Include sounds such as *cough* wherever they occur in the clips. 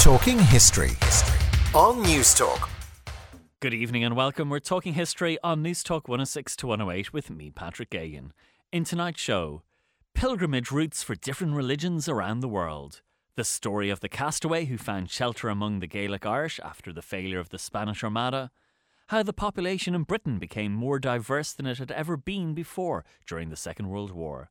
Talking History on News Talk. Good evening and welcome. We're talking history on News Talk 106 to 108 with me, Patrick Geoghegan. In tonight's show, pilgrimage routes for different religions around the world, the story of the castaway who found shelter among the Gaelic Irish after the failure of the Spanish Armada, how the population in Britain became more diverse than it had ever been before during the Second World War,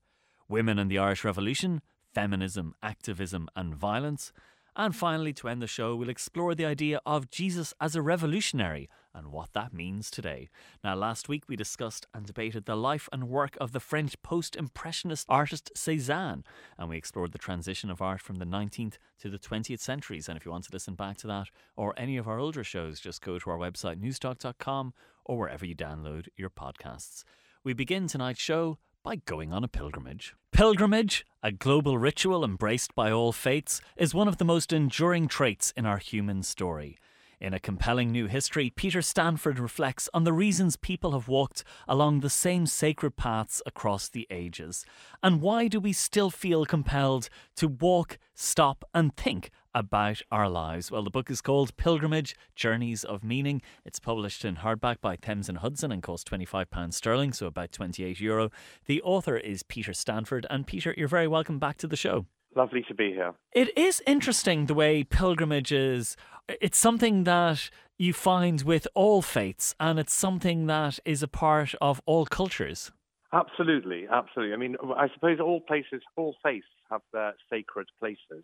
women in the Irish Revolution, feminism, activism, and violence and finally, to end the show, we'll explore the idea of Jesus as a revolutionary and what that means today. Now, last week we discussed and debated the life and work of the French post Impressionist artist Cézanne, and we explored the transition of art from the 19th to the 20th centuries. And if you want to listen back to that or any of our older shows, just go to our website, newstalk.com, or wherever you download your podcasts. We begin tonight's show by going on a pilgrimage. Pilgrimage, a global ritual embraced by all faiths, is one of the most enduring traits in our human story. In a compelling new history, Peter Stanford reflects on the reasons people have walked along the same sacred paths across the ages. And why do we still feel compelled to walk, stop, and think about our lives? Well, the book is called Pilgrimage Journeys of Meaning. It's published in hardback by Thames and Hudson and costs £25 sterling, so about 28 euro. The author is Peter Stanford. And Peter, you're very welcome back to the show. Lovely to be here. It is interesting the way pilgrimages, it's something that you find with all faiths, and it's something that is a part of all cultures. Absolutely, absolutely. I mean, I suppose all places, all faiths have their sacred places,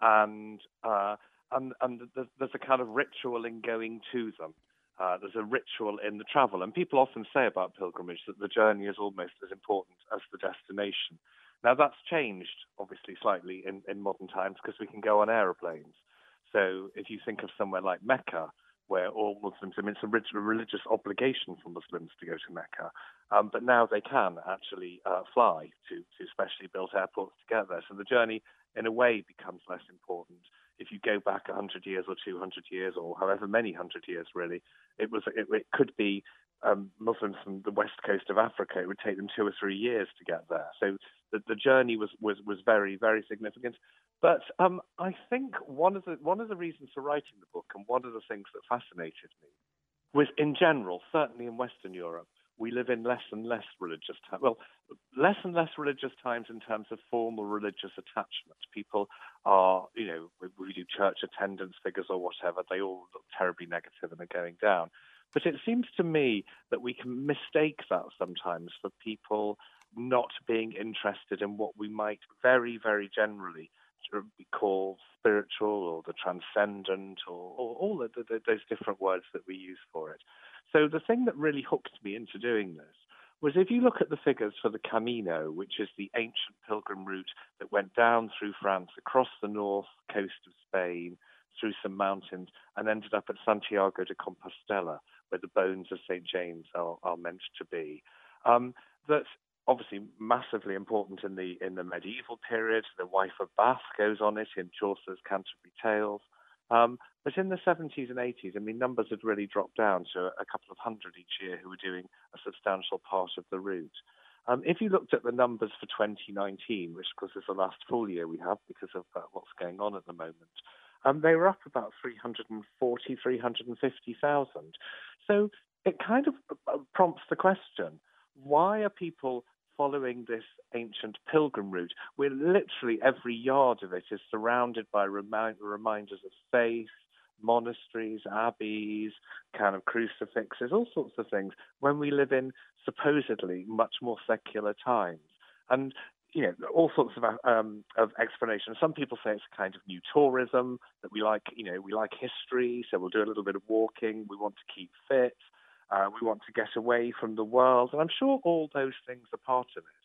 and uh, and and there's a kind of ritual in going to them. Uh, there's a ritual in the travel, and people often say about pilgrimage that the journey is almost as important as the destination. Now that's changed, obviously, slightly in, in modern times because we can go on aeroplanes. So if you think of somewhere like Mecca, where all Muslims, I mean, it's a religious obligation for Muslims to go to Mecca, um, but now they can actually uh, fly to, to specially built airports to get there. So the journey, in a way, becomes less important. If you go back 100 years or 200 years or however many hundred years, really, it was it, it could be um, Muslims from the west coast of Africa. It would take them two or three years to get there. So the, the journey was, was was very very significant. But um, I think one of the one of the reasons for writing the book and one of the things that fascinated me was in general, certainly in Western Europe, we live in less and less religious times. Well, less and less religious times in terms of formal religious attachment. People are, you know, we, we do church attendance figures or whatever. They all look terribly negative and are going down. But it seems to me that we can mistake that sometimes for people not being interested in what we might very, very generally be called spiritual or the transcendent or, or all the, the, those different words that we use for it. So the thing that really hooked me into doing this was if you look at the figures for the Camino, which is the ancient pilgrim route that went down through France, across the north coast of Spain, through some mountains, and ended up at Santiago de Compostela, where the bones of St. James are, are meant to be. Um, that's obviously massively important in the in the medieval period. The wife of Bath goes on it in Chaucer's Canterbury Tales. Um, but in the 70s and 80s, I mean, numbers had really dropped down to a couple of hundred each year who were doing a substantial part of the route. Um, if you looked at the numbers for 2019, which of course is the last full year we have because of uh, what's going on at the moment, um, they were up about 340, 350,000. So it kind of uh, prompts the question why are people following this ancient pilgrim route? Where literally every yard of it is surrounded by remind, reminders of faith, monasteries, abbeys, kind of crucifixes, all sorts of things, when we live in supposedly much more secular times. And you know, all sorts of um, of explanations. Some people say it's a kind of new tourism that we like. You know, we like history, so we'll do a little bit of walking. We want to keep fit. Uh, we want to get away from the world, and I'm sure all those things are part of it.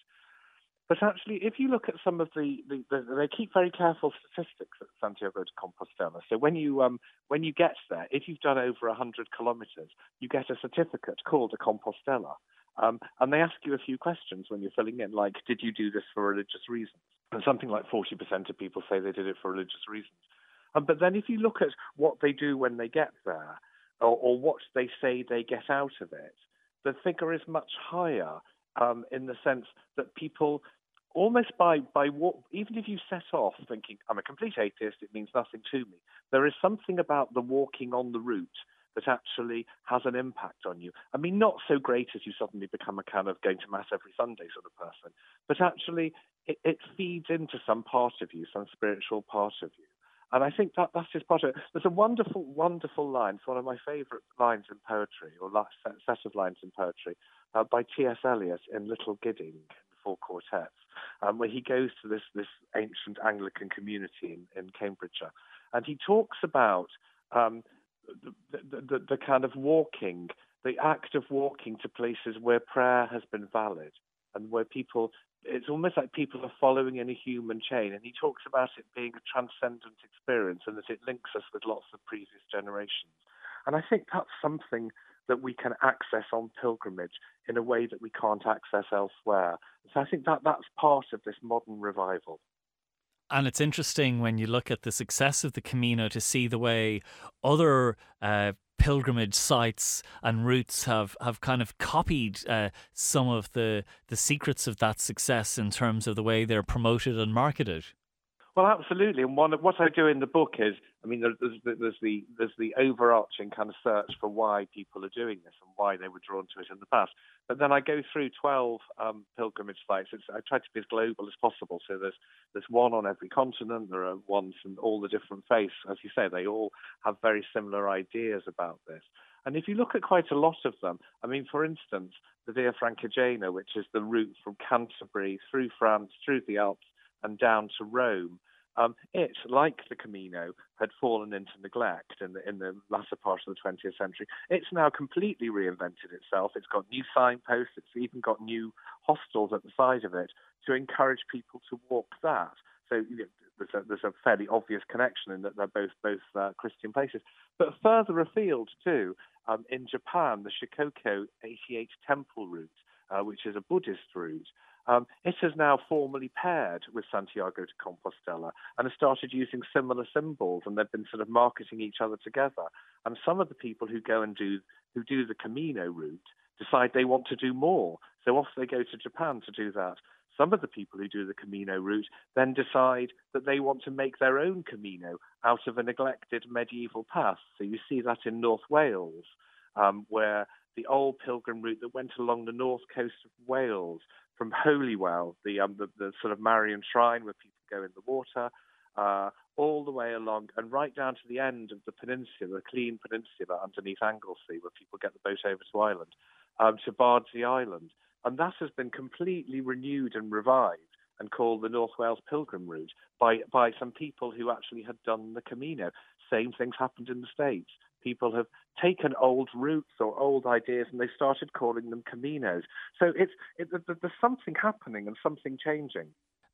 But actually, if you look at some of the, the, the, they keep very careful statistics at Santiago de Compostela. So when you um, when you get there, if you've done over 100 kilometres, you get a certificate called a Compostela. Um, and they ask you a few questions when you're filling in, like, did you do this for religious reasons? And something like 40% of people say they did it for religious reasons. Um, but then if you look at what they do when they get there, or, or what they say they get out of it, the figure is much higher um, in the sense that people almost by by what even if you set off thinking I'm a complete atheist, it means nothing to me. There is something about the walking on the route that actually has an impact on you. I mean, not so great as you suddenly become a kind of going to mass every Sunday sort of person, but actually it, it feeds into some part of you, some spiritual part of you. And I think that that's just part of it. There's a wonderful, wonderful line. It's one of my favourite lines in poetry, or last set of lines in poetry, uh, by T.S. Eliot in Little Gidding, four quartets, um, where he goes to this this ancient Anglican community in, in Cambridgeshire, and he talks about um, the, the, the, the kind of walking, the act of walking to places where prayer has been valid and where people it's almost like people are following in a human chain. And he talks about it being a transcendent experience and that it links us with lots of previous generations. And I think that's something that we can access on pilgrimage in a way that we can't access elsewhere. So I think that that's part of this modern revival. And it's interesting when you look at the success of the Camino to see the way other uh, pilgrimage sites and routes have, have kind of copied uh, some of the, the secrets of that success in terms of the way they're promoted and marketed. Well, absolutely. And one of what I do in the book is, I mean, there's, there's the there's the overarching kind of search for why people are doing this and why they were drawn to it in the past. But then I go through 12 um, pilgrimage sites. It's, I try to be as global as possible. So there's there's one on every continent. There are ones from all the different faiths. As you say, they all have very similar ideas about this. And if you look at quite a lot of them, I mean, for instance, the Via Francigena, which is the route from Canterbury through France, through the Alps, and down to Rome. Um, it, like the Camino, had fallen into neglect in the, in the latter part of the 20th century. It's now completely reinvented itself. It's got new signposts. It's even got new hostels at the side of it to encourage people to walk that. So you know, there's, a, there's, a, fairly obvious connection in that they're both both uh, Christian places. But further afield too, um, in Japan, the Shikoku 88 Temple route, uh, which is a Buddhist route, um, it has now formally paired with Santiago de Compostela and has started using similar symbols, and they've been sort of marketing each other together. And some of the people who go and do who do the Camino route decide they want to do more, so off they go to Japan to do that. Some of the people who do the Camino route then decide that they want to make their own Camino out of a neglected medieval path. So you see that in North Wales, um, where the old pilgrim route that went along the north coast of Wales from Holywell, the, um, the, the sort of Marian shrine where people go in the water, uh, all the way along and right down to the end of the peninsula, the Llŷn peninsula underneath Anglesey, where people get the boat over to Ireland, um, to Bardsey Island. And that has been completely renewed and revived and called the North Wales Pilgrim Route by, by some people who actually had done the Camino. Same things happened in the States people have taken old routes or old ideas and they started calling them caminos. So it's it, there's something happening and something changing.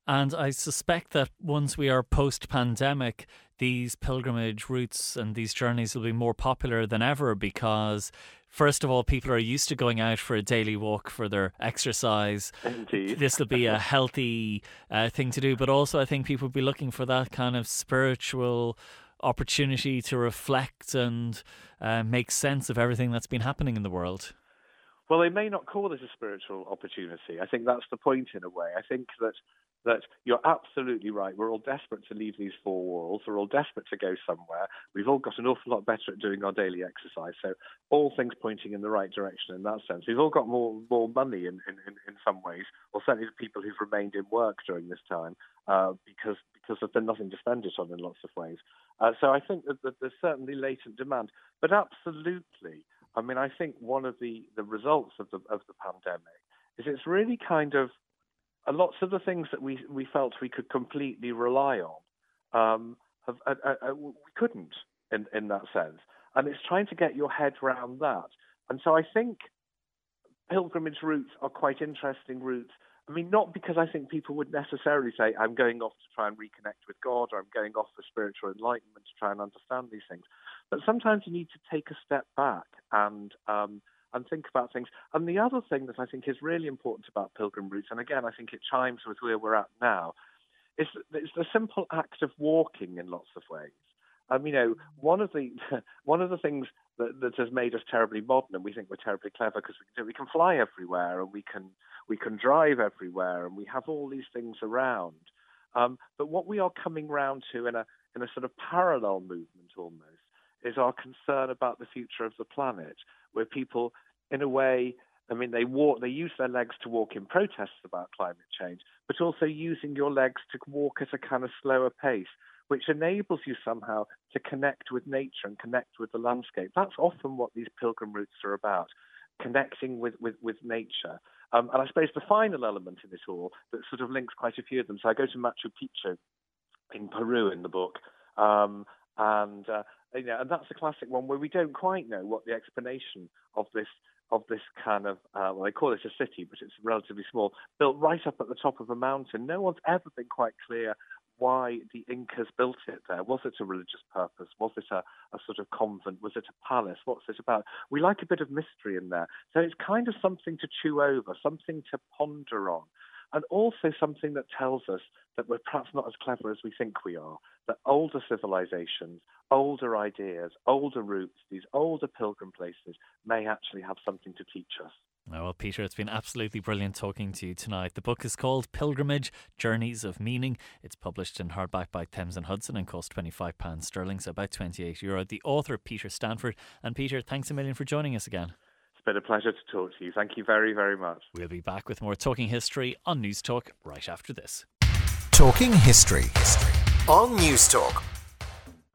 And I suspect that once we are post pandemic, these pilgrimage routes and these journeys will be more popular than ever because, first of all, people are used to going out for a daily walk for their exercise. Indeed. This will be a *laughs* healthy uh, thing to do. But also, I think people will be looking for that kind of spiritual opportunity to reflect and uh, make sense of everything that's been happening in the world? Well, they may not call this a spiritual opportunity. I think that's the point in a way. I think that that you're absolutely right. We're all desperate to leave these four walls. We're all desperate to go somewhere. We've all got an awful lot better at doing our daily exercise. So all things pointing in the right direction in that sense. We've all got more more money in, in, in some ways, or certainly the people who've remained in work during this time uh, because because there's been nothing to spend it on in lots of ways. Uh, so I think that, that there's certainly latent demand, but absolutely. I mean, I think one of the, the results of the of the pandemic is it's really kind of uh, lots of the things that we we felt we could completely rely on um, have, uh, uh, uh, we couldn't in in that sense, and it's trying to get your head around that. And so I think pilgrimage routes are quite interesting routes I mean, not because I think people would necessarily say, I'm going off to try and reconnect with God or I'm going off for spiritual enlightenment to try and understand these things. But sometimes you need to take a step back and um, and think about things. And the other thing that I think is really important about pilgrim routes, and again, I think it chimes with where we're at now, is it's the simple act of walking in lots of ways. Um, you know, one of the *laughs* one of the things that, that has made us terribly modern, and we think we're terribly clever because we can, we can fly everywhere, and we can we can drive everywhere, and we have all these things around. Um, but what we are coming round to in a in a sort of parallel movement almost is our concern about the future of the planet, where people, in a way, I mean, they walk, they use their legs to walk in protests about climate change, but also using your legs to walk at a kind of slower pace, which enables you somehow to connect with nature and connect with the landscape. That's often what these pilgrim routes are about, connecting with, with, with nature. Um, and I suppose the final element in it all that sort of links quite a few of them. So I go to Machu Picchu in Peru in the book, um, and uh, you know, and that's a classic one where we don't quite know what the explanation of this of this kind of uh, well, they call it a city, but it's relatively small, built right up at the top of a mountain. No one's ever been quite clear why the Incas built it there. Was it a religious purpose? Was it a, a sort of convent? Was it a palace? What's it about? We like a bit of mystery in there. So it's kind of something to chew over, something to ponder on and also something that tells us that we're perhaps not as clever as we think we are, that older civilizations, older ideas, older routes, these older pilgrim places may actually have something to teach us. Oh, well, Peter, it's been absolutely brilliant talking to you tonight. The book is called Pilgrimage Journeys of Meaning. It's published in hardback by Thames and Hudson and costs £25 sterling, so about 28 euro. The author, Peter Stanford. And Peter, thanks a million for joining us again. It's been a pleasure to talk to you. Thank you very, very much. We'll be back with more Talking History on News Talk right after this. Talking History, History on News Talk.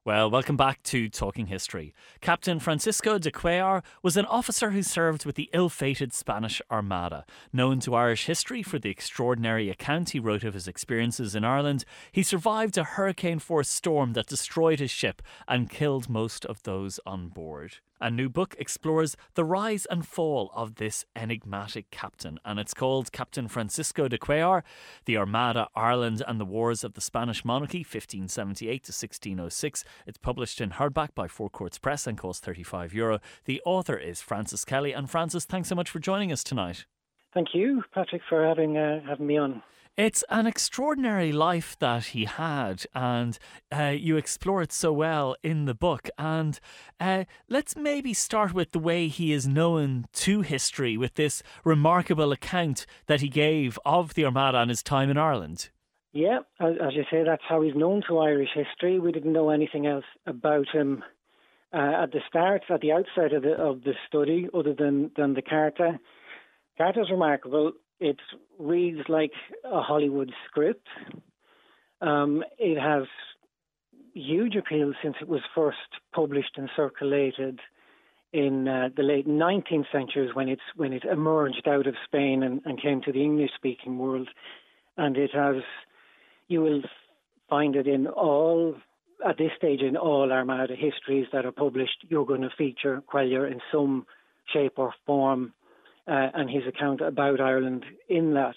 Well, welcome back to Talking History. Captain Francisco de Cuellar was an officer who served with the ill fated Spanish Armada. Known to Irish history for the extraordinary account he wrote of his experiences in Ireland, he survived a hurricane force storm that destroyed his ship and killed most of those on board. A new book explores the rise and fall of this enigmatic captain, and it's called Captain Francisco de Cuellar The Armada, Ireland, and the Wars of the Spanish Monarchy, 1578 to 1606. It's published in hardback by Four Courts Press and costs 35 euro. The author is Francis Kelly. And Francis, thanks so much for joining us tonight. Thank you, Patrick, for having uh, having me on. It's an extraordinary life that he had, and uh, you explore it so well in the book. And uh, let's maybe start with the way he is known to history with this remarkable account that he gave of the Armada and his time in Ireland. Yeah, as you say, that's how he's known to Irish history. We didn't know anything else about him uh, at the start, at the outset of the, of the study, other than, than the Carta. Carta's remarkable it reads like a Hollywood script. Um, it has huge appeal since it was first published and circulated in uh, the late 19th century when it's when it emerged out of Spain and, and came to the English speaking world and it has you will find it in all at this stage in all Armada histories that are published you're going to feature Cuellar in some shape or form uh, and his account about Ireland in that.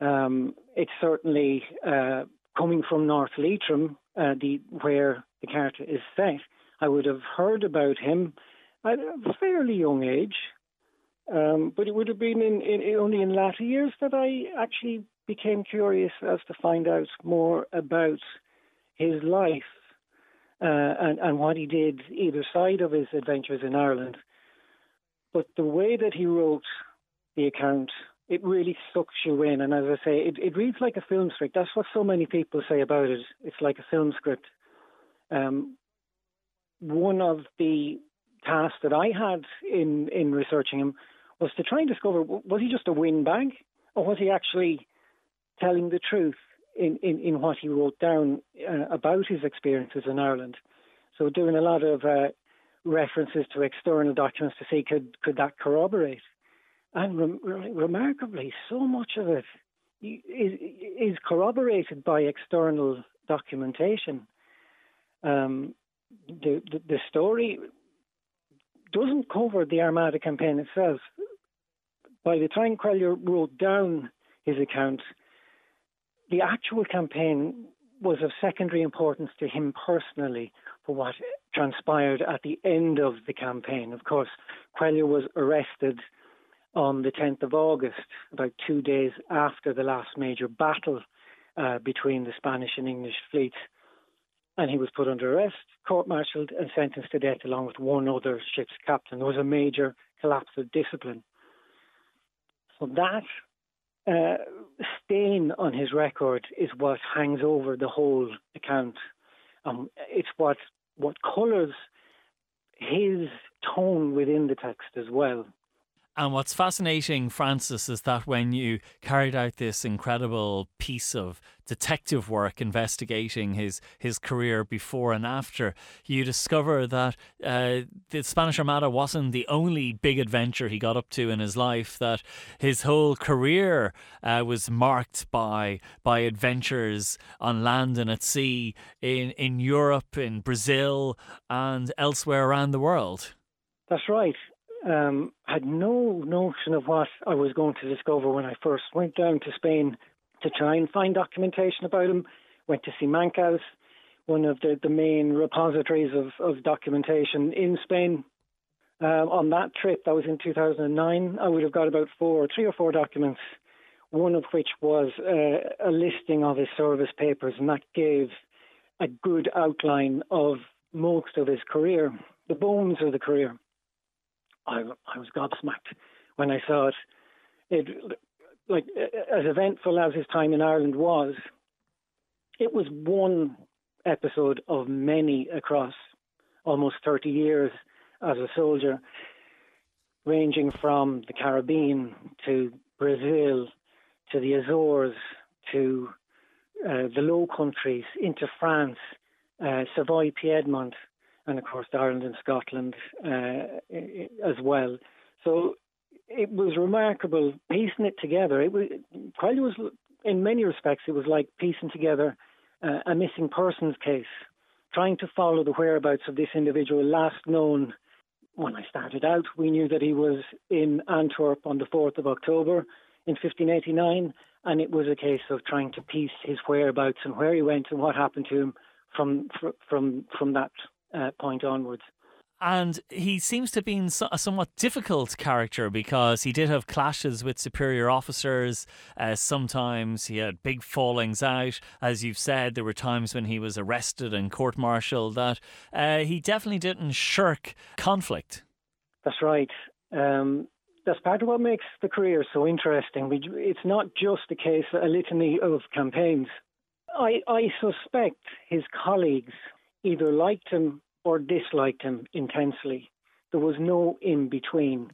Um, it's certainly uh, coming from North Leitrim, uh, the, where the character is set. I would have heard about him at a fairly young age, um, but it would have been in, in, only in latter years that I actually became curious as to find out more about his life uh, and, and what he did either side of his adventures in Ireland. But the way that he wrote the account, it really sucks you in. And as I say, it, it reads like a film script. That's what so many people say about it. It's like a film script. Um, one of the tasks that I had in, in researching him was to try and discover was he just a windbag or was he actually telling the truth in, in, in what he wrote down uh, about his experiences in Ireland. So doing a lot of uh, references to external documents to see could could that corroborate. And re- remarkably, so much of it is, is corroborated by external documentation. Um, the, the, the story doesn't cover the Armada campaign itself. By the time Cuellar wrote down his account, the actual campaign was of secondary importance to him personally what transpired at the end of the campaign. Of course, Cuellar was arrested on the 10th of August, about two days after the last major battle uh, between the Spanish and English fleets. And he was put under arrest, court martialed, and sentenced to death along with one other ship's captain. There was a major collapse of discipline. So that uh, stain on his record is what hangs over the whole account. Um, it's what what colours his tone within the text as well. And what's fascinating, Francis, is that when you carried out this incredible piece of detective work investigating his, his career before and after, you discover that uh, the Spanish Armada wasn't the only big adventure he got up to in his life, that his whole career uh, was marked by, by adventures on land and at sea in, in Europe, in Brazil, and elsewhere around the world. That's right um, had no notion of what I was going to discover when I first went down to Spain to try and find documentation about him. Went to Simancas, one of the, the main repositories of, of documentation in Spain. Um, on that trip, that was in 2009, I would have got about four, three or four documents, one of which was uh, a listing of his service papers, and that gave a good outline of most of his career, the bones of the career. I, I was gobsmacked when I saw it. It, like as eventful as his time in Ireland was, it was one episode of many across almost 30 years as a soldier, ranging from the Caribbean to Brazil to the Azores to uh, the Low Countries into France, uh, Savoy Piedmont, and of course Ireland and Scotland uh, as well. So it was remarkable piecing it together. It was Cuellar was, in many respects, it was like piecing together uh, a missing persons case, trying to follow the whereabouts of this individual last known. When I started out, we knew that he was in Antwerp on the 4th of October in 1589, and it was a case of trying to piece his whereabouts and where he went and what happened to him from from from that uh, point onwards. And he seems to have been a somewhat difficult character because he did have clashes with superior officers. Uh, sometimes he had big fallings out. As you've said, there were times when he was arrested and court martialed that uh, he definitely didn't shirk conflict. That's right. Um, that's part of what makes the career so interesting. It's not just a case, a litany of campaigns. I, I suspect his colleagues either liked him or disliked him intensely. There was no in between.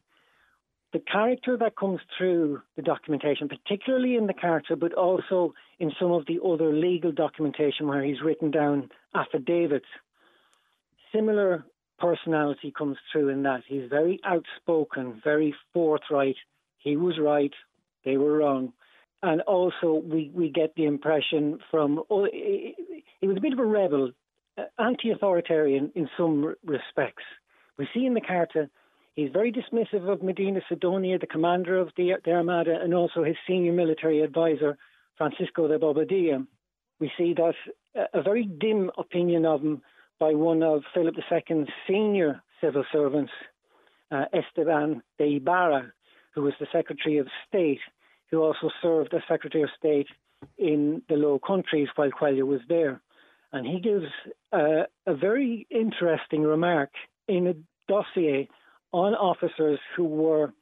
The character that comes through the documentation, particularly in the character, but also in some of the other legal documentation where he's written down affidavits, similar personality comes through in that. He's very outspoken, very forthright. He was right, they were wrong. And also, we, we get the impression from, oh, he was a bit of a rebel uh, anti-authoritarian in some respects. We see in the Carta he's very dismissive of Medina Sidonia, the commander of the, the Armada, and also his senior military advisor, Francisco de Bobadilla. We see that a, a very dim opinion of him by one of Philip II's senior civil servants, uh, Esteban de Ibarra, who was the Secretary of State, who also served as Secretary of State in the Low Countries while Cuellar was there. And he gives uh, a very interesting remark in a dossier on officers who were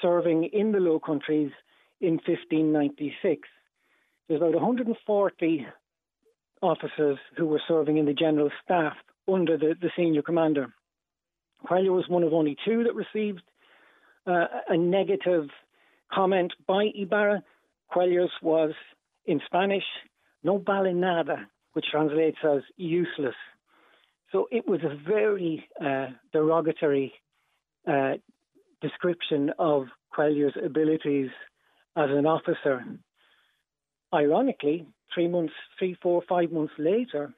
serving in the Low Countries in 1596. There's about 140 officers who were serving in the general staff under the, the senior commander. Cuellar was one of only two that received uh, a negative comment by Ibarra. Cuellar's was in Spanish, no vale nada, which translates as useless. So it was a very uh, derogatory uh, description of Cuellar's abilities as an officer. Ironically, three months, three, four, five months later,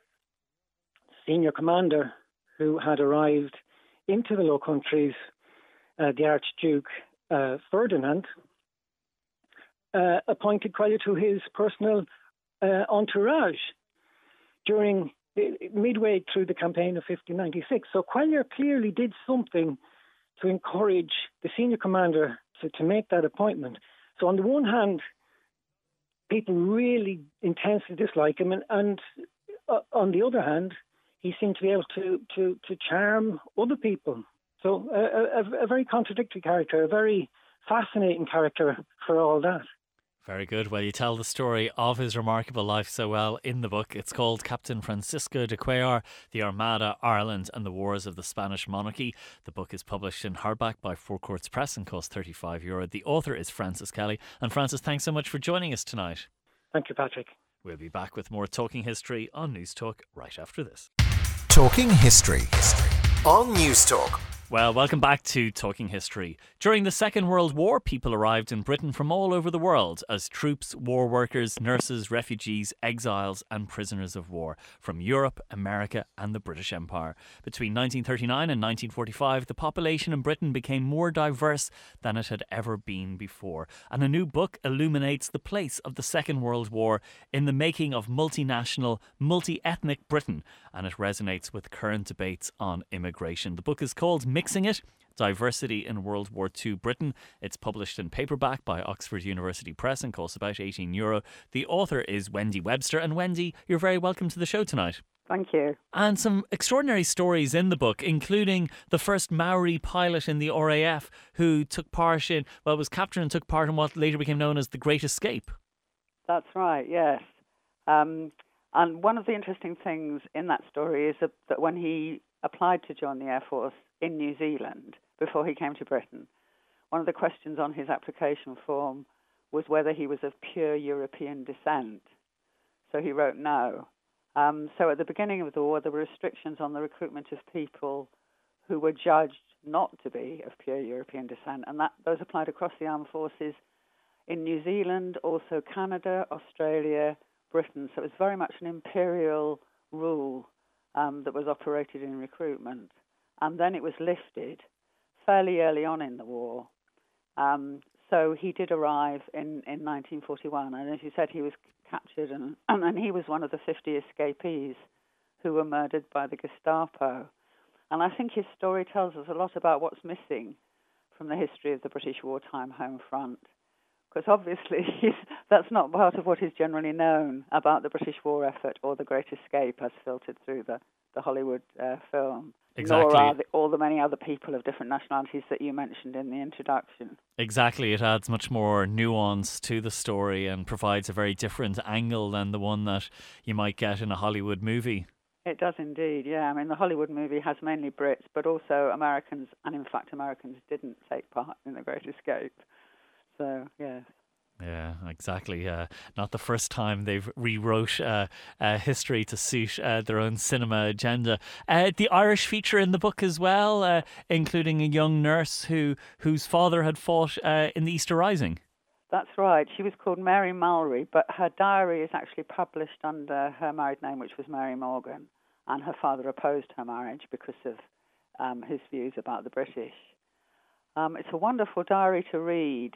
senior commander who had arrived into the Low Countries, uh, the Archduke uh, Ferdinand, uh, appointed Cuellar to his personal uh, entourage during midway through the campaign of 1596. So Cuellar clearly did something to encourage the senior commander to, to make that appointment. So on the one hand, people really intensely dislike him, and, and uh, on the other hand, he seemed to be able to to, to charm other people. So a, a very contradictory character, a very fascinating character for all that. Very good. Well, you tell the story of his remarkable life so well in the book. It's called Captain Francisco de Cuellar, The Armada, Ireland, and the Wars of the Spanish Monarchy. The book is published in hardback by Four Courts Press and costs 35 euro. The author is Francis Kelly. And Francis, thanks so much for joining us tonight. Thank you, Patrick. We'll be back with more Talking History on News Talk right after this. Talking History on News Talk. Well, welcome back to Talking History. During the Second World War, people arrived in Britain from all over the world as troops, war workers, nurses, refugees, exiles, and prisoners of war from Europe, America, and the British Empire. Between 1939 and 1945, the population in Britain became more diverse than it had ever been before. And a new book illuminates the place of the Second World War in the making of multinational, multi ethnic Britain, and it resonates with current debates on immigration. The book is called Mixing It Diversity in World War II Britain. It's published in paperback by Oxford University Press and costs about 18 euro. The author is Wendy Webster. And Wendy, you're very welcome to the show tonight. Thank you. And some extraordinary stories in the book, including the first Maori pilot in the RAF who took part in, well, was captured and took part in what later became known as the Great Escape. That's right, yes. Um, and one of the interesting things in that story is that, that when he applied to join the Air Force in New Zealand before he came to Britain, one of the questions on his application form was whether he was of pure European descent. So he wrote no. Um, so at the beginning of the war, there were restrictions on the recruitment of people who were judged not to be of pure European descent, and that those applied across the armed forces in New Zealand, also Canada, Australia, Britain. So it was very much an imperial rule um, that was operated in recruitment. And then it was lifted fairly early on in the war. Um, so he did arrive in, in 1941, and as you said, he was captured, *clears throat* and, and he was one of the 50 escapees who were murdered by the Gestapo. And I think his story tells us a lot about what's missing from the history of the British wartime home front because obviously *laughs* that's not part of what is generally known about the British war effort or the Great Escape as filtered through the, the Hollywood uh, film. Exactly. Nor are the, all the many other people of different nationalities that you mentioned in the introduction. Exactly. It adds much more nuance to the story and provides a very different angle than the one that you might get in a Hollywood movie. It does indeed, yeah. I mean, the Hollywood movie has mainly Brits, but also Americans, and in fact, Americans didn't take part in The Great Escape. So yeah. Yeah, exactly. Uh, not the first time they've rewrote uh, uh, history to suit uh, their own cinema agenda. Uh, the Irish feature in the book as well, uh, including a young nurse who whose father had fought in the Easter Rising. That's right. She was called Mary Mallory, but her diary is actually published under her married name, which was Mary Morgan, and her father opposed her marriage because of um, his views about the British. Um, it's a wonderful diary to read.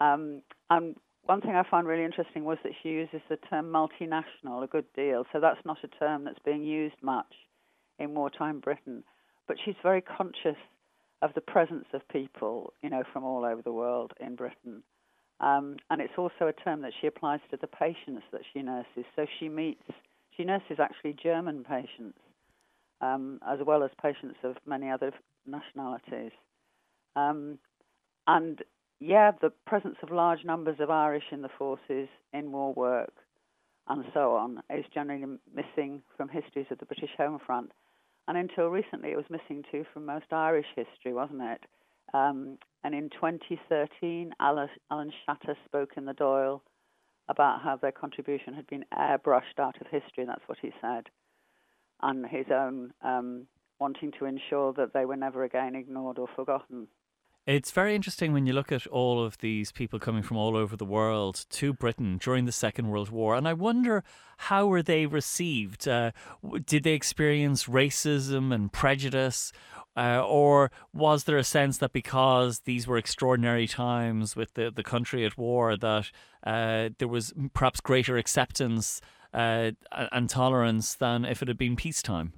Um, and one thing I found really interesting was that she uses the term multinational a good deal. So that's not a term that's being used much in wartime Britain. But she's very conscious of the presence of people, you know, from all over the world in Britain. Um, and it's also a term that she applies to the patients that she nurses. So she meets, she nurses actually German patients, um, as well as patients of many other nationalities. Um, and yeah, the presence of large numbers of Irish in the forces, in war work, and so on, is generally missing from histories of the British home front. And until recently, it was missing too from most Irish history, wasn't it? Um, and in 2013, Alan, Shatter spoke in the Dáil about how their contribution had been airbrushed out of history, that's what he said, and his own um, wanting to ensure that they were never again ignored or forgotten. It's very interesting when you look at all of these people coming from all over the world to Britain during the Second World War, and I wonder how were they received? Uh, did they experience racism and prejudice, uh, or was there a sense that because these were extraordinary times with the the country at war, that uh, there was perhaps greater acceptance uh, and tolerance than if it had been peacetime?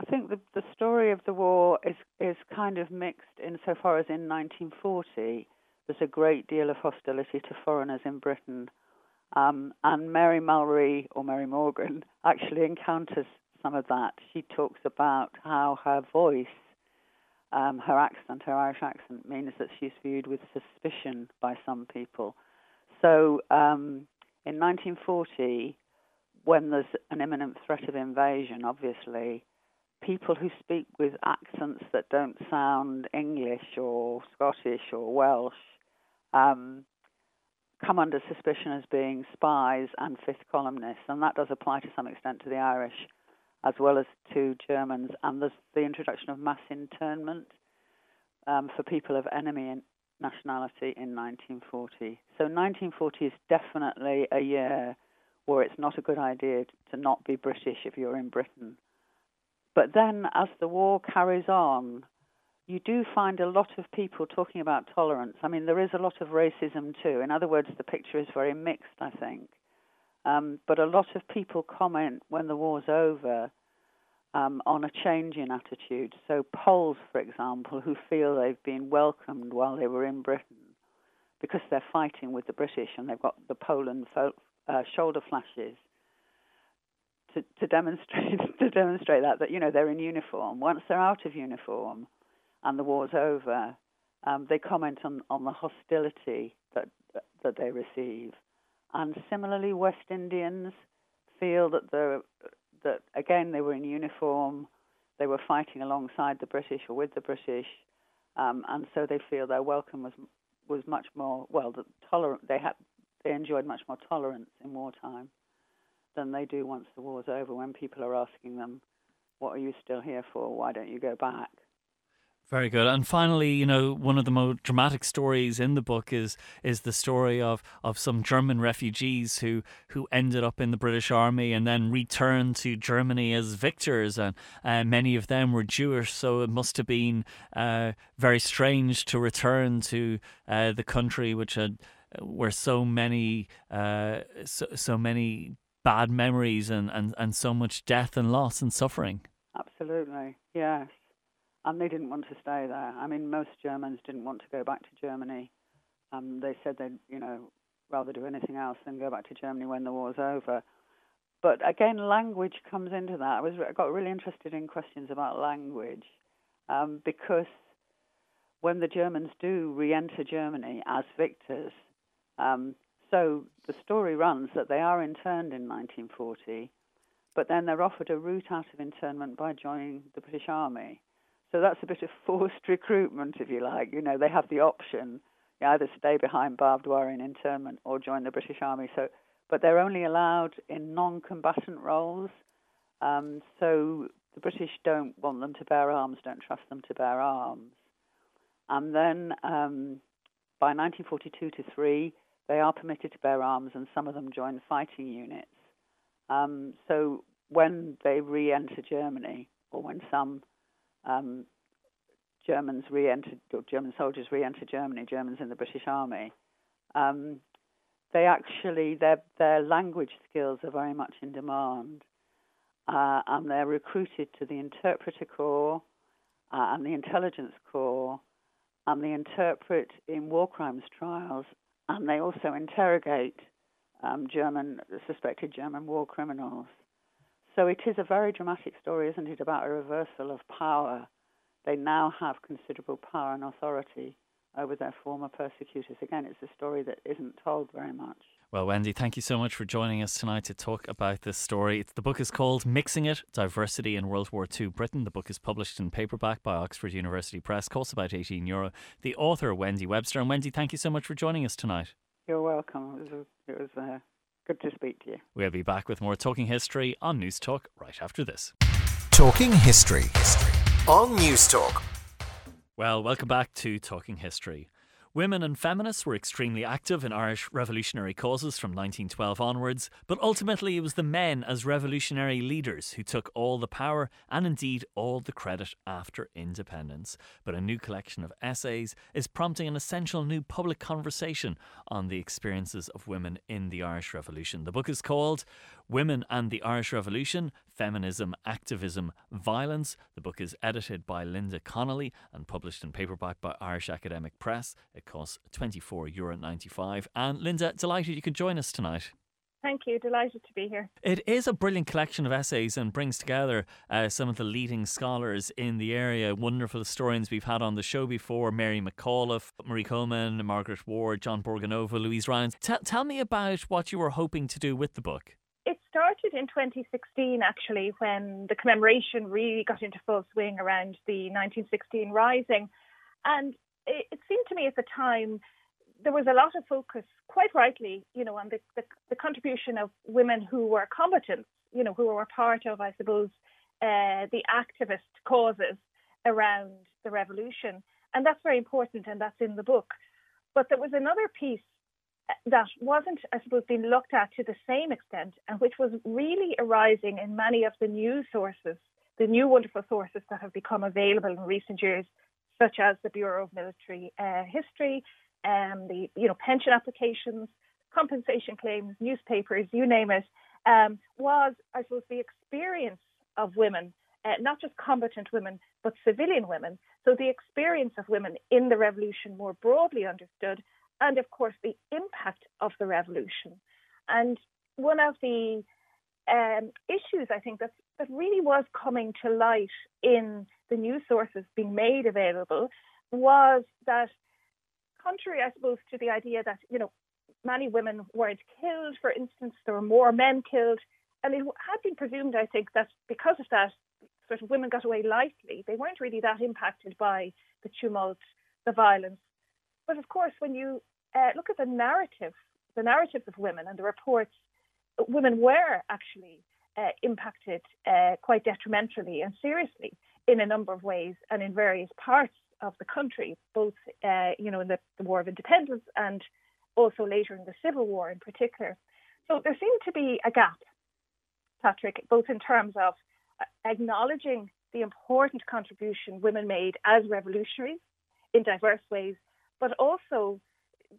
I think the, the story of the war is, is kind of mixed insofar as in 1940 there's a great deal of hostility to foreigners in Britain. Um, and Mary Mallory, or Mary Morgan, *laughs* actually encounters some of that. She talks about how her voice um, her accent, her Irish accent, means that she's viewed with suspicion by some people. So um, in 1940, when there's an imminent threat of invasion, obviously, people who speak with accents that don't sound English or Scottish or Welsh um, come under suspicion as being spies and fifth columnists, and that does apply to some extent to the Irish as well as to Germans. And there's the introduction of mass internment um, for people of enemy nationality in 1940. So 1940 is definitely a year where it's not a good idea to not be British if you're in Britain. But then, as the war carries on, you do find a lot of people talking about tolerance. I mean, there is a lot of racism too. In other words, the picture is very mixed, I think. Um, but a lot of people comment when the war's over um, on a change in attitude. So, Poles, for example, *laughs* who feel they've been welcomed while they were in Britain because they're fighting with the British and they've got the Poland fo- uh, shoulder flashes to, to demonstrate *laughs* to demonstrate that that you know they're in uniform. Once they're out of uniform, and the war's over, um, they comment on, on the hostility that that they receive. And similarly, West Indians feel that the that again they were in uniform, they were fighting alongside the British or with the British, um, and so they feel their welcome was was much more well. The tolerant they had they enjoyed much more tolerance in wartime than they do once the war's over. When people are asking them, "What are you still here for? Why don't you go back?" Very good. And finally, you know, one of the most dramatic stories in the book is is the story of, of some German refugees who, who ended up in the British Army and then returned to Germany as victors. And uh, many of them were Jewish, so it must have been uh, very strange to return to uh, the country which had where so many uh, so, so many bad memories and, and, and so much death and loss and suffering. Absolutely, yes and they didn't want to stay there. I mean, most Germans didn't want to go back to Germany. Um, they said they'd, you know, rather do anything else than go back to Germany when the war's over. But again, language comes into that. I was I got really interested in questions about language um, because when the Germans do re-enter Germany as victors, um, so the story runs that they are interned in 1940, but then they're offered a route out of internment by joining the British Army. So that's a bit of *laughs* forced recruitment, if you like. You know, they have the option you either stay behind barbed wire in internment or join the British Army. So, but they're only allowed in non-combatant roles. Um, so the British don't want them to bear arms, don't trust them to bear arms. And then um, by 1942 to 3, they are permitted to bear arms, and some of them join fighting units. Um, so when they re-enter Germany, or when some um, Germans re-entered, or German soldiers re-enter Germany, Germans in the British Army, um, they actually their their language skills are very much in demand, uh, and they're recruited to the interpreter corps uh, and the intelligence corps, and they interpret in war crimes trials, and they also interrogate um, German suspected German war criminals. So it is a very dramatic story, isn't it, about a reversal of power. They now have considerable power and authority over their former persecutors. Again, it's a story that isn't told very much. Well, Wendy, thank you so much for joining us tonight to talk about this story. It's, the book is called Mixing It Diversity in World War II Britain. The book is published in paperback by Oxford University Press, costs about 18 euro. The author, Wendy Webster. And Wendy, thank you so much for joining us tonight. You're welcome. It was, a, it was uh, Good to speak to you. We'll be back with more Talking History on News Talk right after this. Talking History on News Talk. Well, welcome back to Talking History. Women and feminists were extremely active in Irish revolutionary causes from 1912 onwards, but ultimately it was the men as revolutionary leaders who took all the power and indeed all the credit after independence. But a new collection of essays is prompting an essential new public conversation on the experiences of women in the Irish Revolution. The book is called Women and the Irish Revolution Feminism, Activism, Violence. The book is edited by Linda Connolly and published in paperback by Irish Academic Press. It costs €24.95. And Linda, delighted you could join us tonight. Thank you. Delighted to be here. It is a brilliant collection of essays and brings together uh, some of the leading scholars in the area. Wonderful historians we've had on the show before Mary McAuliffe, Marie Coleman, Margaret Ward, John Borgonovo, Louise Ryan. T- tell me about what you were hoping to do with the book. It started in 2016, actually, when the commemoration really got into full swing around the 1916 Rising. And it, it seemed to me at the time there was a lot of focus, quite rightly, you know, on the, the, the contribution of women who were combatants, you know, who were part of, I suppose, uh, the activist causes around the revolution. And that's very important, and that's in the book. But there was another piece that wasn't, I suppose, being looked at to the same extent, and which was really arising in many of the new sources, the new wonderful sources that have become available in recent years, such as the Bureau of Military uh, History, um, the you know pension applications, compensation claims, newspapers, you name it, um, was, I suppose, the experience of women, uh, not just combatant women, but civilian women. So the experience of women in the revolution more broadly understood and of course the impact of the revolution. And one of the um, issues I think that that really was coming to light in the news sources being made available was that, contrary, I suppose, to the idea that you know many women weren't killed, for instance, there were more men killed, and it had been presumed, I think, that because of that, sort of women got away lightly. They weren't really that impacted by the tumult, the violence, but of course, when you uh, look at the narrative, the narratives of women and the reports, women were actually uh, impacted uh, quite detrimentally and seriously in a number of ways and in various parts of the country, both uh, you know in the, the, War of Independence and also later in the Civil War in particular. So there seemed to be a gap, Patrick, both in terms of uh, acknowledging the important contribution women made as revolutionaries in diverse ways but also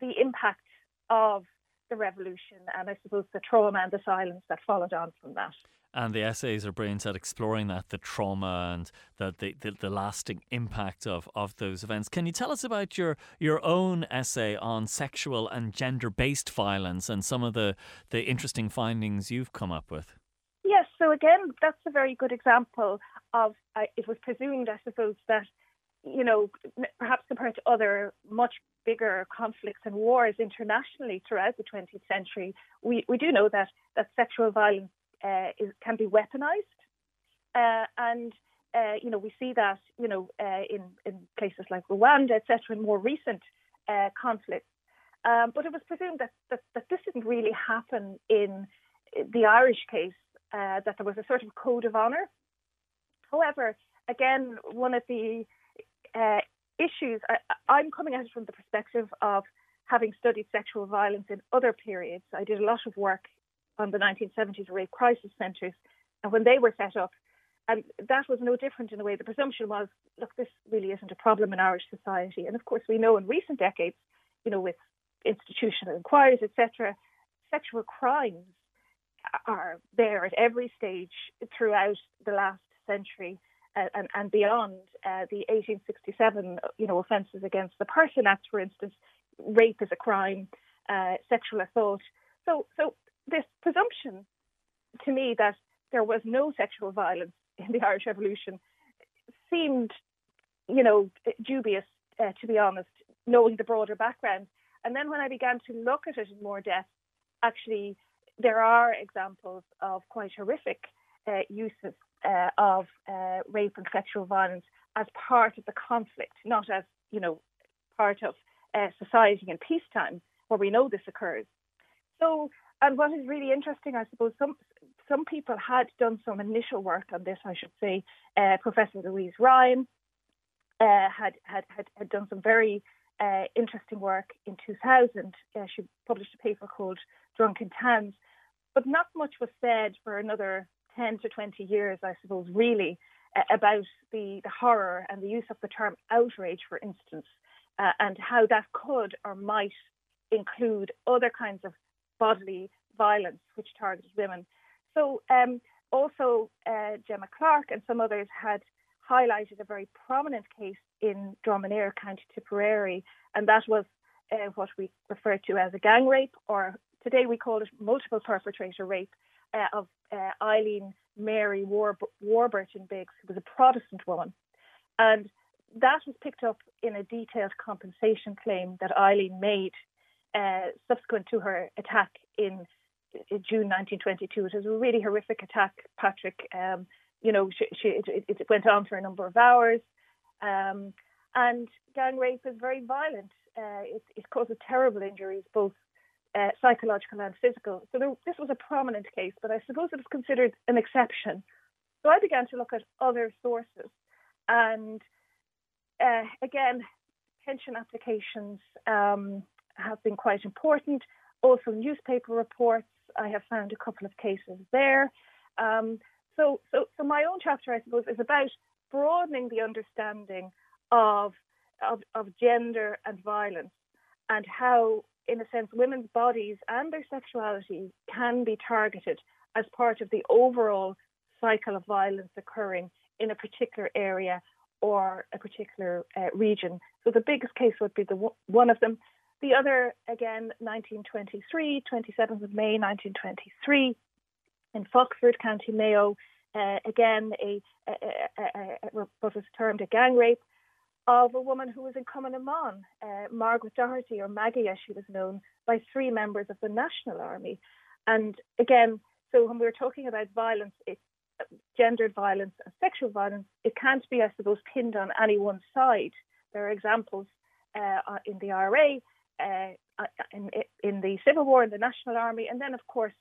the impact of the revolution and I suppose the trauma and the silence that followed on from that. And the essays are brilliant at exploring that, the trauma and the, the, the, the, lasting impact of, of those events. Can you tell us about your, your own essay on sexual and gender based violence and some of the, the interesting findings you've come up with? Yes, so again, that's a very good example of uh, it was presumed, I suppose, that you know, perhaps compared to other much bigger conflicts and wars internationally throughout the 20th century, we, we do know that, that sexual violence uh, is, can be weaponized. Uh, and, uh, you know, we see that, you know, uh, in, in places like Rwanda, etc., in more recent uh, conflicts. Um, but it was presumed that, that, that, this didn't really happen in the Irish case, uh, that there was a sort of code of honour. However, again, one of the uh, issues, I, am coming at it from the perspective of having studied sexual violence in other periods. I did a lot of work on the 1970s rape crisis centres, and when they were set up, and that was no different in a way. The presumption was, look, this really isn't a problem in Irish society. And of course, we know in recent decades, you know, with institutional inquiries, etc., sexual crimes are there at every stage throughout the last century and, and beyond uh, the 1867, you know, offences against the Person Act, for instance, rape is a crime, uh, sexual assault. So, so this presumption to me that there was no sexual violence in the Irish Revolution seemed, you know, dubious, uh, to be honest, knowing the broader background. And then when I began to look at it in more depth, actually, there are examples of quite horrific uh, uses uh, of uh, rape and sexual violence as part of the conflict, not as you know part of uh, society in peacetime, where we know this occurs. So, and what is really interesting, I suppose, some some people had done some initial work on this. I should say, uh, Professor Louise Ryan uh, had, had had had done some very uh, interesting work in 2000. she published a paper called Drunken Tans, but not much was said for another 10 to 20 years, I suppose, really about the, the horror and the use of the term outrage, for instance, uh, and how that could or might include other kinds of bodily violence which targeted women. So, um, also, uh, Gemma Clark and some others had highlighted a very prominent case in Dromineer, County Tipperary, and that was uh, what we refer to as a gang rape, or today we call it multiple perpetrator rape uh, of uh, Eileen Mary War- Warburton Biggs, who was a Protestant woman. And that was picked up in a detailed compensation claim that Eileen made uh, subsequent to her attack in, in, June 1922. It was a really horrific attack, Patrick. Um, you know, she, she, it, it, went on for a number of hours. Um, and gang rape is very violent. Uh, it, it, causes terrible injuries, both uh, psychological and physical. So there, this was a prominent case, but I suppose it was considered an exception. So I began to look at other sources. And uh, again, pension applications um, have been quite important. Also, newspaper reports. I have found a couple of cases there. Um, so, so, so my own chapter, I suppose, is about broadening the understanding of, of, of gender and violence and how, in a sense, women's bodies and their sexuality can be targeted as part of the overall cycle of violence occurring in a particular area or a particular uh, region. So the Biggs case would be the one of them. The other, again, 1923, 27th of May 1923, in Foxford, County Mayo, uh, again, a, a, a, a, what was termed a gang rape of a woman who was in Cumann uh, Margaret Doherty, or Maggie as she was known, by three members of the National Army. And again, so when we were talking about violence, it, gendered violence and sexual violence, it can't be, I suppose, pinned on any one side. There are examples uh, in the IRA, uh, in, in, the Civil War, in the National Army, and then, of course,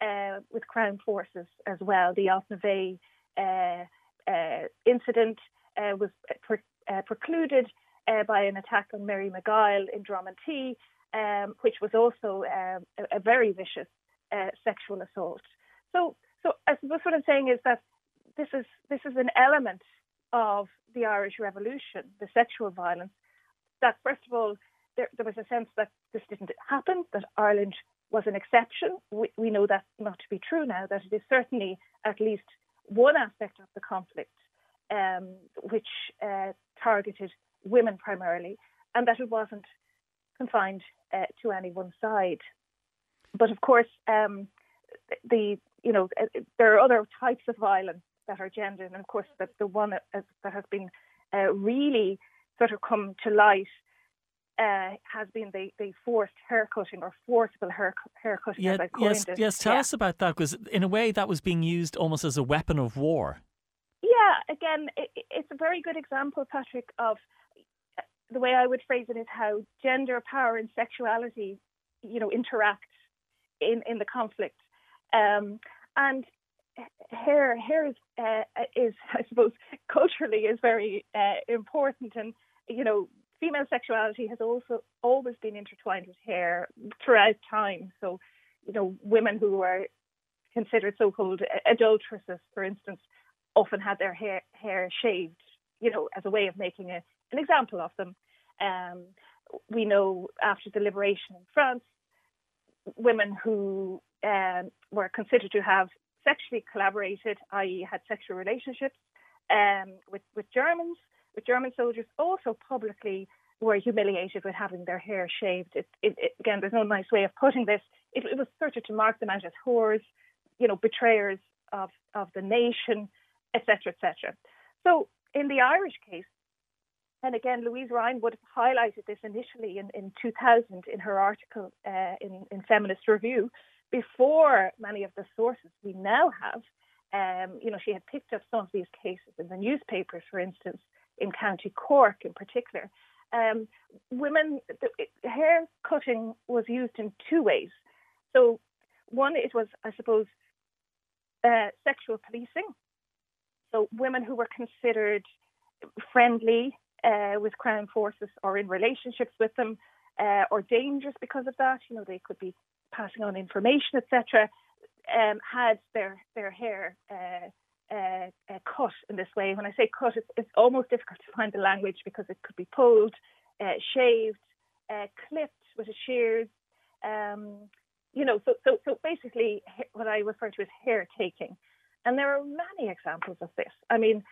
uh, with Crown forces as well. The uh, uh, incident uh, was pre- precluded by an attack on Mary McGuill in Dromintee, um, which was also um, a, a, very vicious sexual assault. So so I suppose what I'm saying is that this is this is an element of the Irish Revolution, the sexual violence. That first of all, there, there was a sense that this didn't happen, that Ireland was an exception. We, we know that not to be true now. That it is certainly at least one aspect of the conflict um, which uh, targeted women primarily, and that it wasn't confined uh, to any one side. But of course, um, the you know, uh, there are other types of violence that are gendered, and of course, that the one that, that has been uh, really sort of come to light uh, has been the, the forced haircutting or forcible hair, haircutting. Yeah, yes, it. yes. Tell yeah. us about that because in a way that was being used almost as a weapon of war. Yeah, again, it, it's a very good example, Patrick, of uh, the way I would phrase it is how gender, power, and sexuality, you know, interact in in the conflict. Um, and hair hair is uh, is *laughs* I suppose culturally is very uh, important, and you know female sexuality has also always been intertwined with hair throughout time. So you know women who are considered so-called adulteresses, for instance, often had their hair hair shaved, you know, as a way of making a, an example of them. Um, we know after the liberation in France, women who um, were considered to have sexually collaborated, i.e., had sexual relationships um, with, with Germans, with German soldiers, also publicly were humiliated with having their hair shaved. It, it, it, again, there's no nice way of putting this. It, was sort of to mark them out as whores, you know, betrayers of, of the nation, etc., etc. So in the Irish case, and again, Louise Ryan would have highlighted this initially in, in 2000 in her article uh, in, in Feminist Review, before many of the sources we now have. Um, you know, she had picked up some of these cases in the newspapers, for instance, in County Cork in particular. Um, women, the, hair cutting was used in two ways. So, one, it was, I suppose, uh, sexual policing. So, women who were considered friendly uh, with Crown forces or in relationships with them uh, or dangerous because of that, you know, they could be passing on information, etc., um, had their their hair uh, uh, uh, cut in this way. When I say cut, it's, it's, almost difficult to find the language because it could be pulled, uh, shaved, clipped with a shears. Um, you know, so so so basically, what I refer to as hair taking, and there are many examples of this. I mean.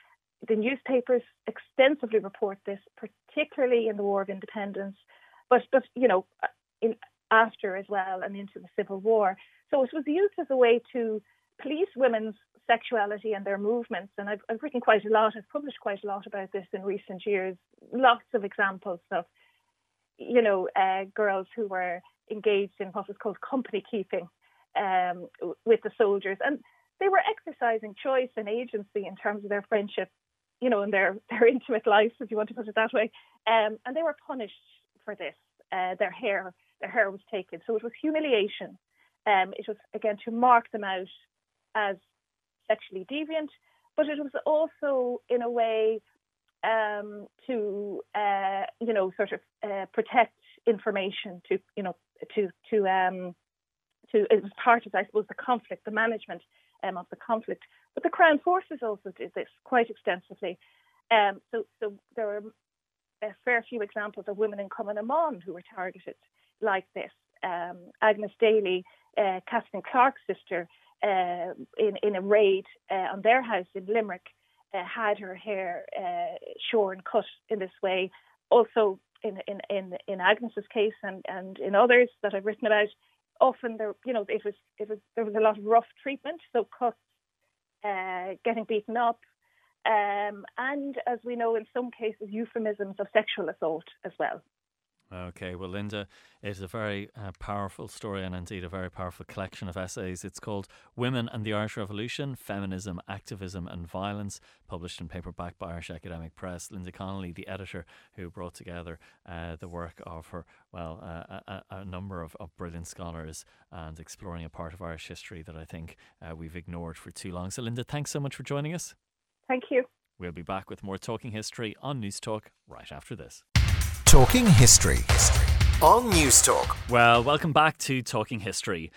The newspapers extensively report this, particularly in the War of Independence. But, but you know, in after as well and into the Civil War. So it was used as a way to police women's sexuality and their movements. And I've, I've written quite a lot, I've published quite a lot about this in recent years. Lots of examples of, you know, uh, girls who were engaged in what was called company keeping um, with the soldiers. And they were exercising choice and agency in terms of their friendship, you know, in their, *laughs* their intimate life, if you want to put it that way. Um, and they were punished for this. Uh, their hair, their hair was taken. So it was humiliation. Um, it was again to mark them out as sexually deviant, but it was also in a way um, to uh, you know sort of uh, protect information to you know to to um, to it was part of I suppose the conflict, the management um, of the conflict. But the Crown Forces also did this quite extensively. Um, so so there are a fair few examples of women in Cumann na who were targeted like this. Um, Agnes Daly, uh, Kathleen Clarke's sister, uh, in in a raid uh, on their house in Limerick, uh, had her hair uh, shorn, cut in this way. Also, in in in in Agnes's case and and in others that I've written about, often there you know it was it was there was a lot of rough treatment, so cuts, uh, getting beaten up, um, and as we know, in some cases, euphemisms of sexual assault as well. Okay, well, Linda, it's a very uh, powerful story and indeed a very powerful collection of essays. It's called Women and the Irish Revolution Feminism, Activism and Violence, published in paperback by Irish Academic Press. Linda Connolly, the editor who brought together uh, the work of her, well, uh, a, a, number of, of, brilliant scholars and exploring a part of Irish history that I think uh, we've ignored for too long. So, Linda, thanks so much for joining us. Thank you. We'll be back with more Talking History on Newstalk right after this. Talking History on Newstalk. Well, welcome back to Talking History.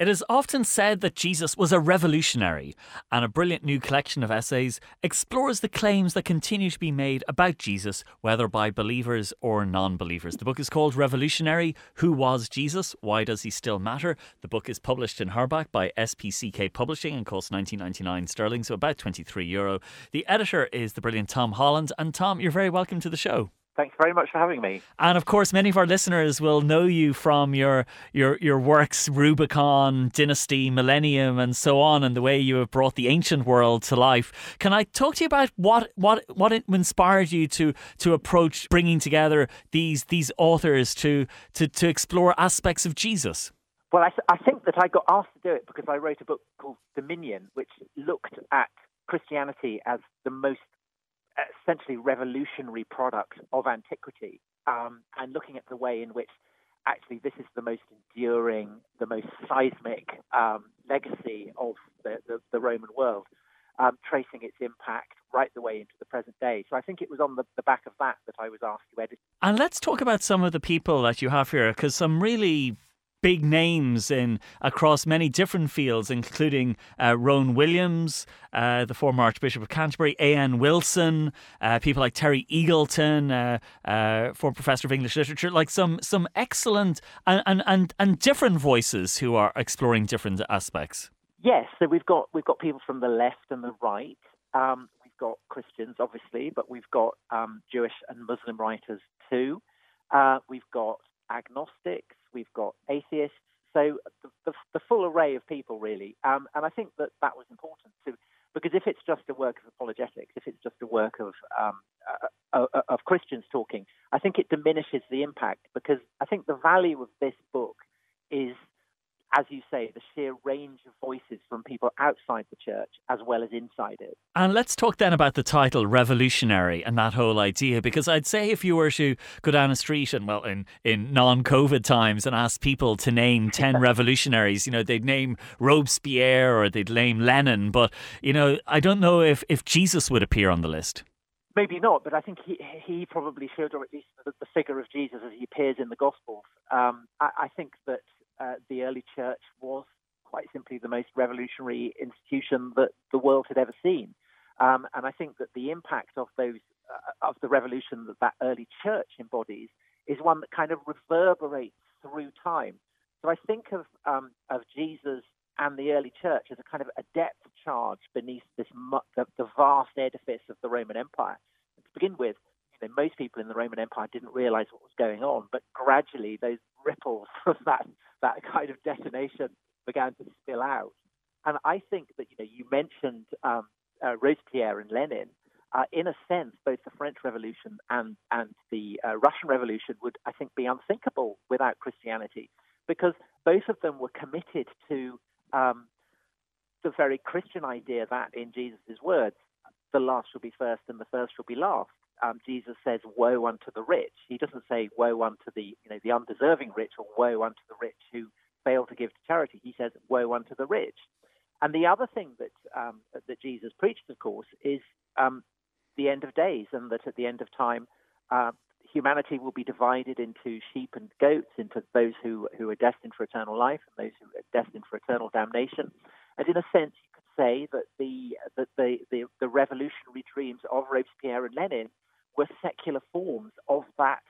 It is often said that Jesus was a revolutionary, and a brilliant new collection of essays explores the claims that continue to be made about Jesus, whether by believers or non believers. The book is called Revolutionary Who Was Jesus? Why Does He Still Matter? The book is published in hardback by SPCK Publishing and costs 19.99 sterling, so about 23 euro. The editor is the brilliant Tom Holland, and Tom, you're very welcome to the show. Thanks very much for having me. And of course, many of our listeners will know you from your your your works, Rubicon, Dynasty, Millennium, and so on, and the way you have brought the ancient world to life. Can I talk to you about what what what inspired you to to approach bringing together these these authors to to to explore aspects of Jesus? Well, I, th- I think that I got asked to do it because I wrote a book called Dominion, which looked at Christianity as the most essentially revolutionary product of antiquity, um, and looking at the way in which actually this is the most enduring, the most seismic um, legacy of the, the, the Roman world, um, tracing its impact right the way into the present day. So I think it was on the, the back of that that I was asked to edit. And let's talk about some of the people that you have here, because some really big names in across many different fields, including uh, Rowan Williams, uh, the former Archbishop of Canterbury, A.N. Wilson, uh, people like Terry Eagleton, uh, uh, former professor of English literature, like some some excellent and, and, and, and different voices who are exploring different aspects. Yes, so we've got we've got people from the left and the right. Um, we've got Christians, obviously, but we've got um, Jewish and Muslim writers too. Uh, we've got agnostics we've got atheists. So the, the, the full array of people, really. Um, and I think that that was important too, because if it's just a work of apologetics, if it's just a work of um, uh, uh, of Christians talking, I think it diminishes the impact. Because I think the value of this book is as you say, the sheer range of voices from people outside the church as well as inside it. And let's talk then about the title revolutionary and that whole idea, because I'd say if you were to go down a street and, well, in, in non COVID times and ask people to name *laughs* 10 revolutionaries, you know, they'd name Robespierre or they'd name Lenin, but, you know, I don't know if, if Jesus would appear on the list. Maybe not, but I think he he probably should, or at least the, the figure of Jesus as he appears in the Gospels. Um, I, I think that the early church was quite simply the most revolutionary institution that the world had ever seen. Um, and I think that the impact of those uh, of the revolution that that early church embodies is one that kind of reverberates through time. So I think of um, of Jesus and the early church as a kind of a depth charge beneath this the, the vast edifice of the Roman Empire. And to begin with, you know, most people in the Roman Empire didn't realize what was going on, but gradually those ripples *laughs* of that that *laughs* kind of detonation began to spill out. And I think that you know you mentioned um, uh, Robespierre and Lenin. Uh, in a sense, both the French Revolution and and the uh, Russian Revolution would, I think, be unthinkable without Christianity, because both of them were committed to um, the very Christian idea that, in Jesus' words, the last shall be first and the first shall be last. Um, Jesus says, "Woe unto the rich." He doesn't say, "Woe unto the you know the undeserving rich" or "Woe unto the rich who fail to give to charity." He says, "Woe unto the rich." And the other thing that um, that Jesus preached, of course, is um, the end of days, and that at the end of time, uh, humanity will be divided into sheep and goats, into those who who are destined for eternal life and those who are destined for eternal damnation. And in a sense, you could say that the that the, the, the revolutionary dreams of Robespierre and Lenin were secular forms of that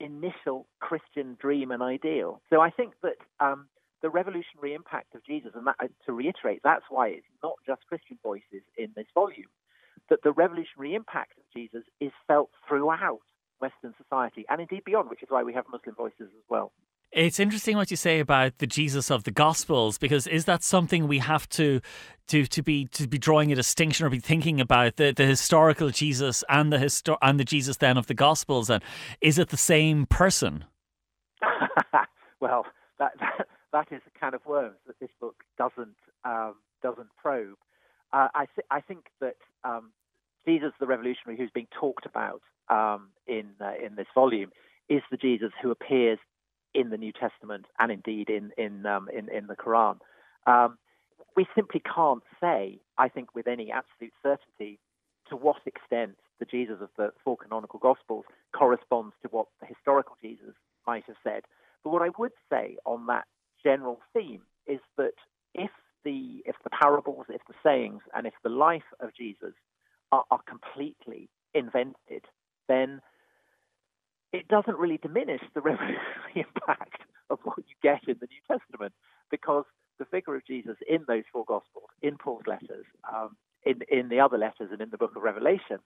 initial Christian dream and ideal. So I think that um, the revolutionary impact of Jesus, and that, uh, to reiterate, that's why it's not just Christian voices in this volume, that the revolutionary impact of Jesus is felt throughout Western society and indeed beyond, which is why we have Muslim voices as well. It's interesting what you say about the Jesus of the Gospels because is that something we have to to to be to be drawing a distinction or be thinking about the, the historical Jesus and the histor- and the Jesus then of the Gospels and is it the same person? *laughs* well, that, that, that is a can of worms that this book doesn't um, doesn't probe. Uh, I th- I think that um, Jesus the revolutionary who's being talked about um, in uh, in this volume is the Jesus who appears in the New Testament and indeed in in um, in, in, the Quran. Um, we simply can't say, I think, with any absolute certainty, to what extent the Jesus of the four canonical Gospels corresponds to what the historical Jesus might have said. But what I would say on that general theme is that if the if the parables, if the sayings, and if the life of Jesus are, are completely invented, then it doesn't really diminish the *laughs* revolutionary impact of what you get in the New Testament because the figure of Jesus in those four Gospels, in Paul's letters, um, in, in the other letters, and in the book of Revelation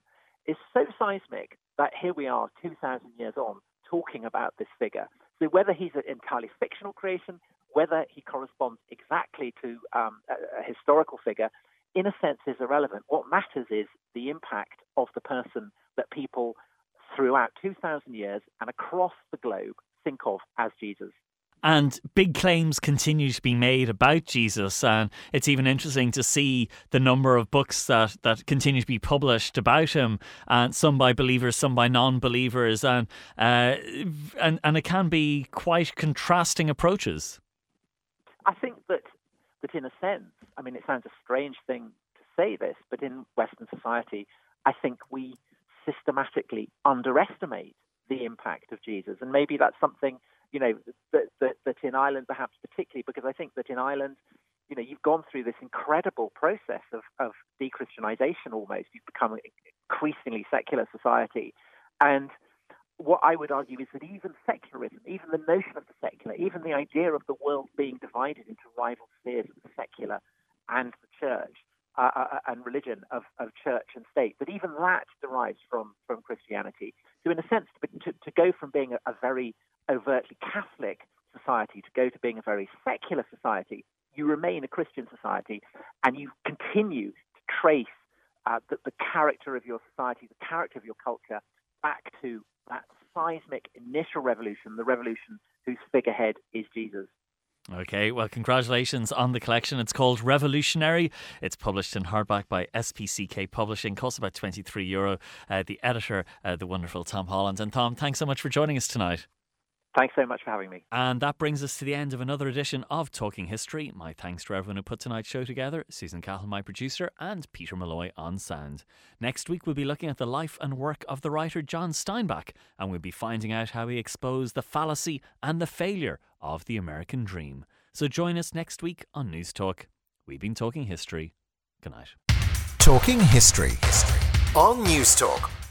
is so seismic that here we are 2,000 years on talking about this figure. So whether he's an entirely fictional creation, whether he corresponds exactly to um, a, a historical figure, in a sense is irrelevant. What matters is the impact of the person that people throughout 2,000 years and across the globe think of as Jesus. And big claims continue to be made about Jesus. And it's even interesting to see the number of books that, that continue to be published about him, and some by believers, some by non believers. And, uh, and, and it can be quite contrasting approaches. I think that, that, in a sense, I mean, it sounds a strange thing to say this, but in Western society, I think we systematically underestimate the impact of Jesus. And maybe that's something, you know, that, that, that in Ireland, perhaps particularly, because I think that in Ireland, you know, you've gone through this incredible process of, of de-Christianization almost. You've become an increasingly secular society. And what I would argue is that even secularism, even the notion of the secular, even the idea of the world being divided into rival spheres of the secular and the church, uh, uh, uh, and religion of, of church and state, but even that derives from, from Christianity. So, in a sense, to, to go from being a, a very overtly Catholic society to go to being a very secular society, you remain a Christian society and you continue to trace uh, the, the, character of your society, the character of your culture, back to that seismic initial revolution, the revolution whose figurehead is Jesus. Okay, well, congratulations on the collection. It's called Revolutionary. It's published in hardback by SPCK Publishing. Costs about 23 euro. Uh, the editor, uh, the wonderful Tom Holland. And Tom, thanks so much for joining us tonight. Thanks so much for having me. And that brings us to the end of another edition of Talking History. My thanks to everyone who put tonight's show together Susan Cahill, my producer, and Peter Malloy on sound. Next week, we'll be looking at the life and work of the writer John Steinbeck, and we'll be finding out how he exposed the fallacy and the failure of the American dream. So join us next week on Newstalk. We've been talking history. Good night. Talking history on Newstalk.